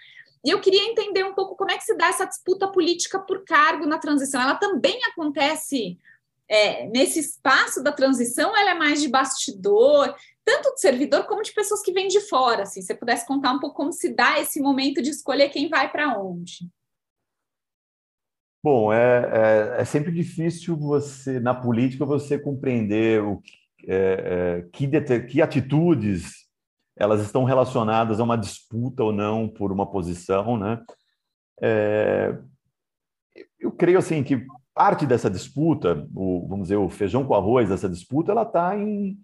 E eu queria entender um pouco como é que se dá essa disputa política por cargo na transição. Ela também acontece é, nesse espaço da transição, ela é mais de bastidor, tanto de servidor como de pessoas que vêm de fora. Assim, se você pudesse contar um pouco como se dá esse momento de escolher quem vai para onde. Bom, é, é, é, sempre difícil você, na política, você compreender o é, é que, que atitudes elas estão relacionadas a uma disputa ou não por uma posição, né? É, eu creio assim que parte dessa disputa, o, vamos dizer, o feijão com arroz dessa disputa, ela está em,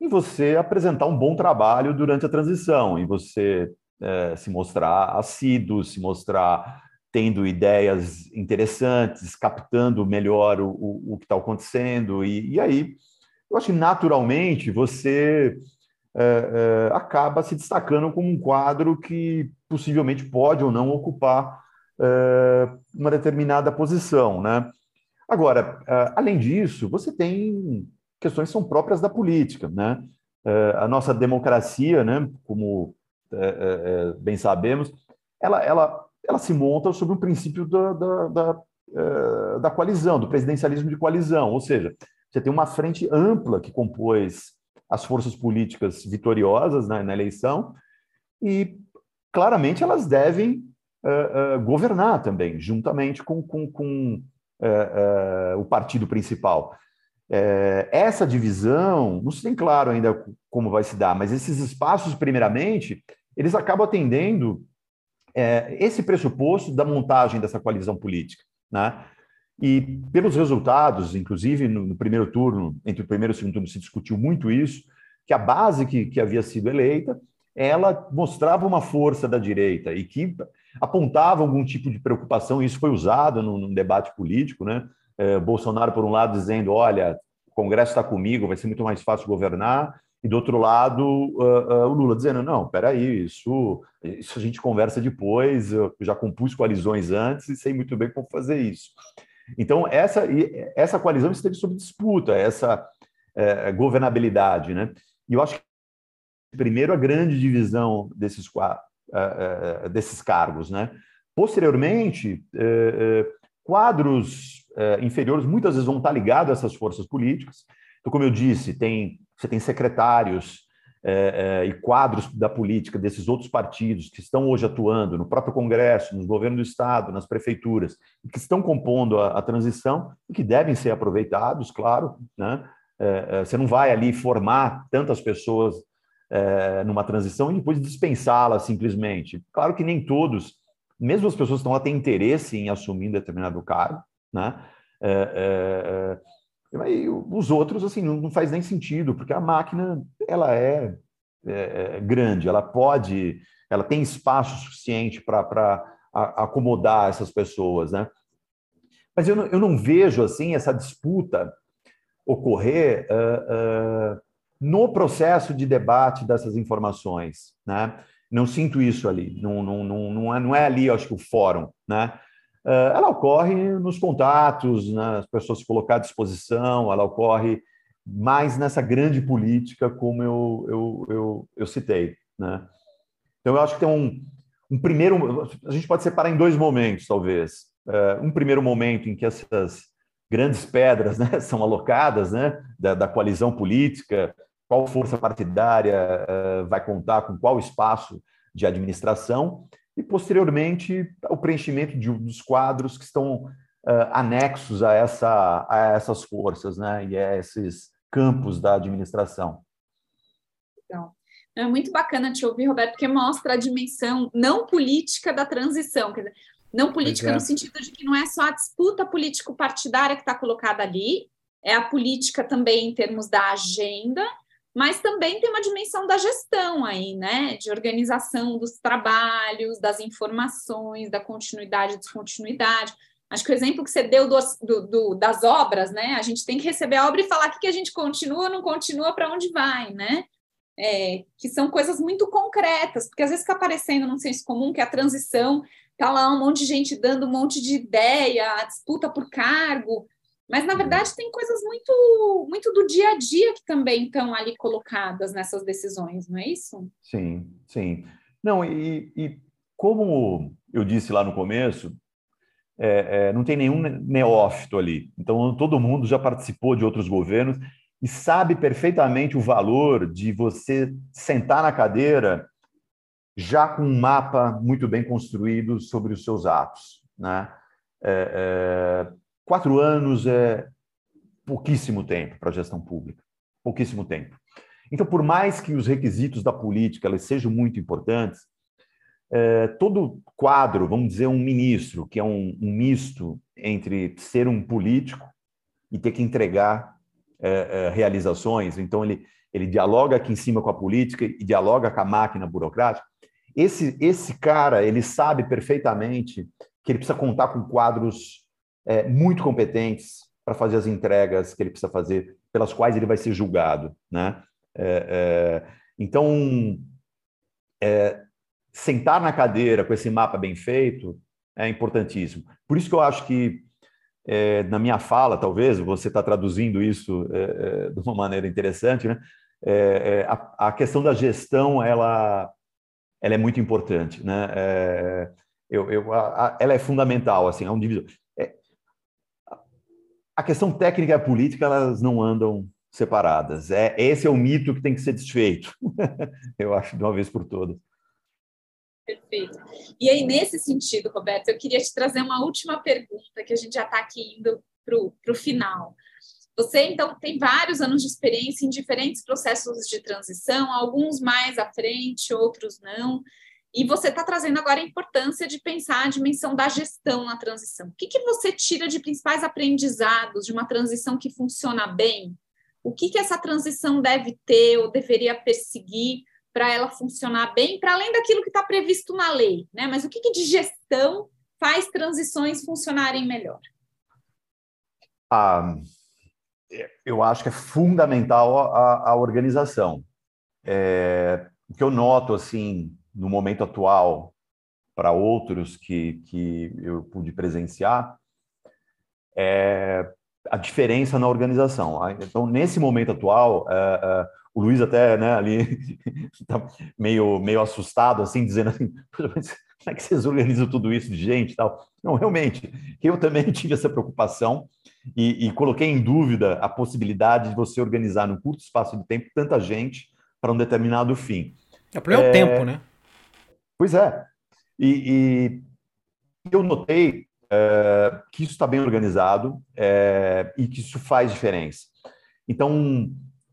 em você apresentar um bom trabalho durante a transição, em você é, se mostrar assíduo, se mostrar tendo ideias interessantes, captando melhor o, o, o que está acontecendo, e, e, aí eu acho que naturalmente você é, é, acaba se destacando como um quadro que possivelmente pode ou não ocupar é, uma determinada posição, né? Agora, é, além disso, você tem questões que são próprias da política, né? É, a nossa democracia, né, como bem sabemos, ela, ela, ela se monta sobre o princípio da, da, da, da coalizão, do presidencialismo de coalizão, ou seja, você tem uma frente ampla que compôs as forças políticas vitoriosas na, na eleição e claramente elas devem uh, uh, governar também, juntamente com, com, com uh, o partido principal. essa divisão, não se tem claro ainda como vai se dar, mas esses espaços, primeiramente, eles acabam atendendo esse pressuposto da montagem dessa coalizão política. Né? E pelos resultados, inclusive no, no, primeiro turno, entre o primeiro e o segundo turno, se discutiu muito isso, que a base que, que havia sido eleita, ela mostrava uma força da direita e que apontava algum tipo de preocupação, e isso foi usado num, num debate político, né? É, Bolsonaro, por um lado, dizendo: olha, o Congresso está comigo, vai ser muito mais fácil governar, e do outro lado, uh, uh, o Lula dizendo: não, peraí, isso, isso a gente conversa depois, eu já compus coalizões antes e sei muito bem como fazer isso. Então, essa, essa coalizão esteve sob disputa, essa é, governabilidade. Né? E eu acho que, primeiro, a grande divisão desses, uh, desses cargos. Né? Posteriormente, quadros inferiores muitas vezes vão estar ligados a essas forças políticas. Então, como eu disse, tem, você tem secretários é, é, e quadros da política desses outros partidos que estão hoje atuando no próprio Congresso, no governo do Estado, nas prefeituras, e que estão compondo a, a transição e que devem ser aproveitados, claro. Né? É, é você não vai ali formar tantas pessoas é, numa transição e depois dispensá-las simplesmente. Claro que nem todos, mesmo as pessoas que estão lá, têm interesse em assumir determinado cargo, né? É, e os outros, assim, não, faz nem sentido, porque a máquina, ela é, é, é grande, ela pode, ela tem espaço suficiente para acomodar essas pessoas, né? Mas eu não, eu não vejo, assim, essa disputa ocorrer uh, uh, no processo de debate dessas informações, né? Não sinto isso ali, não, não, não, não, é, não é ali, acho que, o fórum, né? Eh, ela ocorre nos contatos, nas pessoas se colocar à disposição, ela ocorre mais nessa grande política, como eu, eu, eu, eu citei. Né? Então, eu acho que tem um, um primeiro. A gente pode separar em dois momentos, talvez. Eh, um primeiro momento em que essas grandes pedras né, são alocadas né, da, da coalizão política, qual força partidária uh, vai contar com qual espaço de administração, e, posteriormente, o preenchimento de, dos quadros que estão uh, anexos a, essa, a essas forças né, e a esses campos da administração. Então, é muito bacana te ouvir, Roberto, porque mostra a dimensão não política da transição. Quer dizer, não política é. no sentido de que não é só a disputa político-partidária que está colocada ali, é a política também em termos da agenda mas também tem uma dimensão da gestão aí, né? De organização dos trabalhos, das informações, da continuidade e descontinuidade. Acho que o exemplo que você deu do, do, do, das obras, né? A gente tem que receber a obra e falar o que a gente continua, não continua, para onde vai, né? É, que são coisas muito concretas, porque às vezes fica aparecendo num senso comum que a transição tá lá um monte de gente dando um monte de ideia, a disputa por cargo, mas, na verdade, tem coisas muito, muito do dia a dia que também estão ali colocadas nessas decisões, não é isso? Sim, sim. Não, e, e como eu disse lá no começo, é, é, não tem nenhum neófito ali. Então, todo mundo já participou de outros governos e sabe perfeitamente o valor de você sentar na cadeira já com um mapa muito bem construído sobre os seus atos. Né? É, é Quatro anos é pouquíssimo tempo para a gestão pública, pouquíssimo tempo. Então, por mais que os requisitos da política eles sejam muito importantes, é, todo quadro, vamos dizer, um ministro, que é um, um, misto entre ser um político e ter que entregar é, é, realizações, então ele, ele dialoga aqui em cima com a política e dialoga com a máquina burocrática, esse, esse cara, ele sabe perfeitamente que ele precisa contar com quadros é, muito competentes para fazer as entregas que ele precisa fazer, pelas quais ele vai ser julgado. Né? É, é, então, é, sentar na cadeira com esse mapa bem feito é importantíssimo. Por isso que eu acho que, é, na minha fala, talvez, você está traduzindo isso é, de uma maneira interessante, né? A, a, questão da gestão, ela, ela é muito importante. Né? eu, eu, a, ela é fundamental, assim, é um divisor a questão técnica e política elas não andam separadas. É esse é o mito que tem que ser desfeito. eu acho de uma vez por todas. Perfeito. E aí nesse sentido, Roberto, eu queria te trazer uma última pergunta que a gente já está aqui indo para o final. Você, então, tem vários anos de experiência em diferentes processos de transição, alguns mais à frente, outros não. E você está trazendo agora a importância de pensar a dimensão da gestão na transição. O que, que você tira de principais aprendizados de uma transição que funciona bem? O que, que essa transição deve ter ou deveria perseguir para ela funcionar bem, para além daquilo que está previsto na lei, né? Mas o que, que de gestão faz transições funcionarem melhor? Ah, eu acho que é fundamental a, a organização. É, o que eu noto assim no momento atual para outros que, que eu pude presenciar é a diferença na organização. Então, nesse momento atual, é, é, o Luiz até né, ali tá meio, meio assustado, assim, dizendo assim, como é que vocês organizam tudo isso de gente tal? Não, realmente, eu também tive essa preocupação e, e, coloquei em dúvida a possibilidade de você organizar num curto espaço de tempo tanta gente para um determinado fim. É, o problema é o tempo, né? Pois é. E, e eu notei é, que isso está bem organizado é, e que isso faz diferença. Então,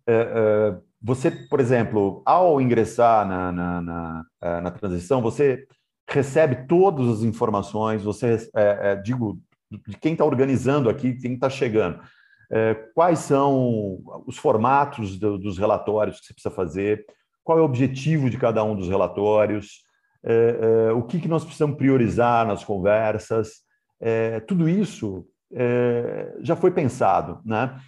é, é você, por exemplo, ao ingressar na, na, na, é, na transição, você recebe todas as informações, você, é, digo, de quem está organizando aqui, quem está chegando. Quais são os formatos do, dos relatórios que você precisa fazer, qual é o objetivo de cada um dos relatórios, é, é, o que, que nós precisamos priorizar nas conversas, tudo isso já foi pensado. Né?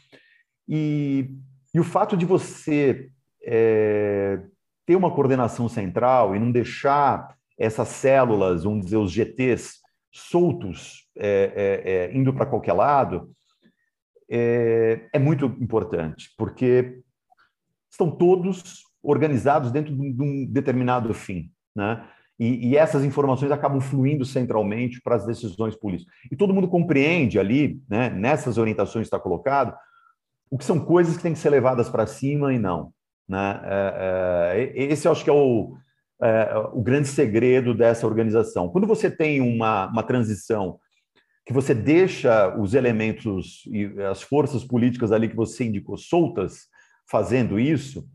E e o fato de você é, ter uma coordenação central e não deixar essas células, vamos dizer, os GTs, soltos, é, é, é indo para qualquer lado, é, é, muito importante, porque estão todos organizados dentro de um determinado fim. Né? E, e, essas informações acabam fluindo centralmente para as decisões políticas. E todo mundo compreende ali, né, nessas orientações que está colocado, o que são coisas que têm que ser levadas para cima e não. Né? É, é, esse eu acho que é o, é, o grande segredo dessa organização. Quando você tem uma, uma transição que você deixa os elementos e as forças políticas ali que você indicou soltas fazendo isso,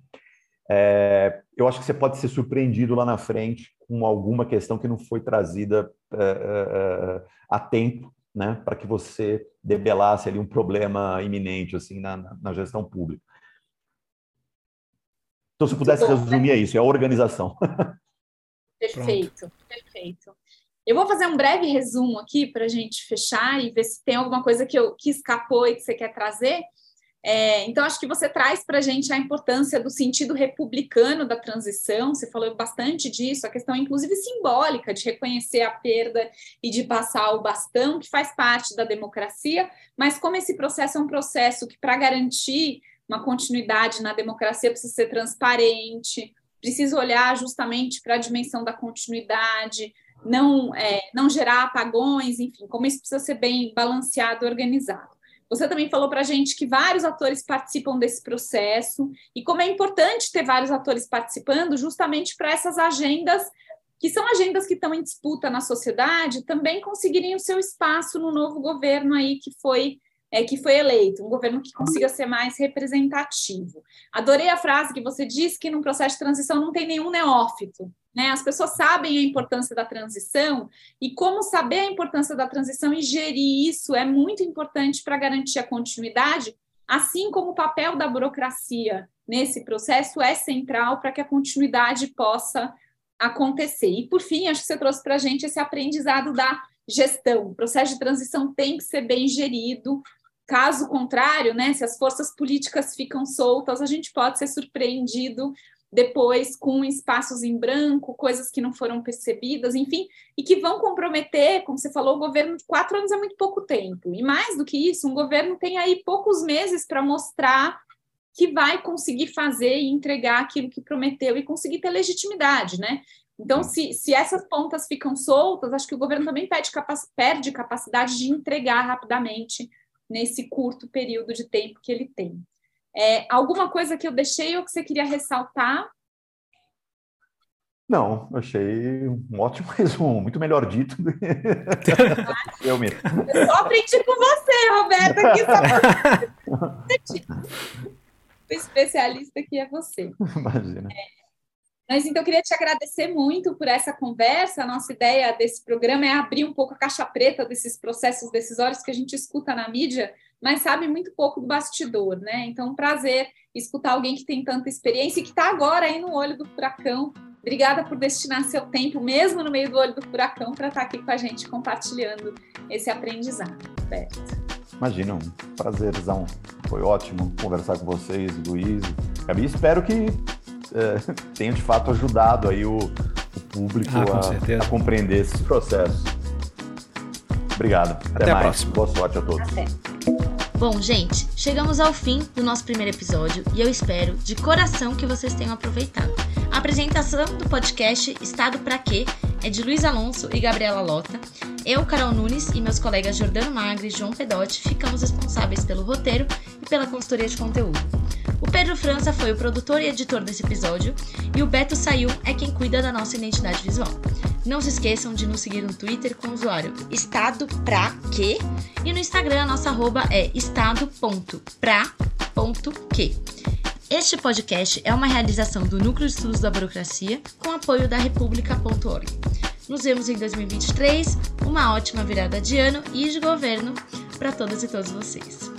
é, eu acho que você pode ser surpreendido lá na frente com alguma questão que não foi trazida é, é, a tempo né, para que você debelasse ali um problema imenente assim na, na gestão pública. Então, se eu pudesse bom, resumir, né? é isso, é a organização. Perfeito, perfeito. Eu vou fazer um breve resumo aqui para a gente fechar e ver se tem alguma coisa que, eu, que escapou e que você quer trazer. É, então, acho que você traz para a gente a importância do sentido republicano da transição, você falou bastante disso, a questão, inclusive, simbólica de reconhecer a perda e de passar o bastão, que faz parte da democracia, mas como esse processo é um processo que, para garantir uma continuidade na democracia, precisa ser transparente, precisa olhar justamente para a dimensão da continuidade, não, é, não gerar apagões, enfim, como isso precisa ser bem balanceado organizado. Você também falou para a gente que vários atores participam desse processo e como é importante ter vários atores participando justamente para essas agendas que são agendas que estão em disputa na sociedade também conseguirem o seu espaço no novo governo aí que foi é, que foi eleito, um governo que consiga ser mais representativo. Adorei a frase que você disse que num processo de transição não tem nenhum neófito. Né? As pessoas sabem a importância da transição e como saber a importância da transição e gerir isso é muito importante para garantir a continuidade, assim como o papel da burocracia nesse processo é central para que a continuidade possa acontecer. E, por fim, acho que você trouxe para a gente esse aprendizado da gestão. O processo de transição tem que ser bem gerido. Caso contrário, né, se as forças políticas ficam soltas, a gente pode ser surpreendido depois com espaços em branco, coisas que não foram percebidas, enfim, e que vão comprometer, como você falou, o governo de quatro anos é muito pouco tempo. E mais do que isso, um governo tem aí poucos meses para mostrar que vai conseguir fazer e entregar aquilo que prometeu e conseguir ter legitimidade, né? Então, se, se essas pontas ficam soltas, acho que o governo também perde, capac perde capacidade de entregar rapidamente nesse curto período de tempo que ele tem. É, alguma coisa que eu deixei ou que você queria ressaltar? Não, achei um ótimo resumo, muito melhor dito que eu mesmo. Eu só aprendi com você, Roberto, aqui só... o especialista aqui é você. Imagina. É, mas então eu queria te agradecer muito por essa conversa. A nossa ideia desse programa é abrir um pouco a caixa preta desses processos decisórios que a gente escuta na mídia, mas sabe muito pouco do bastidor, né? Então, um prazer escutar alguém que tem tanta experiência e que está agora aí no olho do furacão. Obrigada por destinar seu tempo, mesmo no meio do olho do furacão, para estar tá aqui com a gente compartilhando esse aprendizado. Beto. Imagina, um prazerzão. Foi ótimo conversar com vocês, Luiz. Gabi, espero que é, tenha de fato ajudado aí o, o público ah, a, a, compreender esses processos. Obrigado. Até, Até mais. Próxima. Boa sorte a todos. Até. Bom, gente, chegamos ao fim do nosso primeiro episódio e eu espero de coração que vocês tenham aproveitado. A apresentação do podcast Estado Pra Quê é de Luiz Alonso e Gabriela Lota. Eu, Carol Nunes e meus colegas Jordano Magri e João Pedotti ficamos responsáveis pelo roteiro e pela consultoria de conteúdo. O Pedro França foi o produtor e editor desse episódio e o Beto Sayum é quem cuida da nossa identidade visual. Não se esqueçam de nos seguir no Twitter com o usuário estado pra quê e no Instagram a nossa arroba é estado.pra.que. Este podcast é uma realização do Núcleo de Estudos da Burocracia com apoio da República.org. Nos vemos em 2023, uma ótima virada de ano e de governo para todas e todos vocês.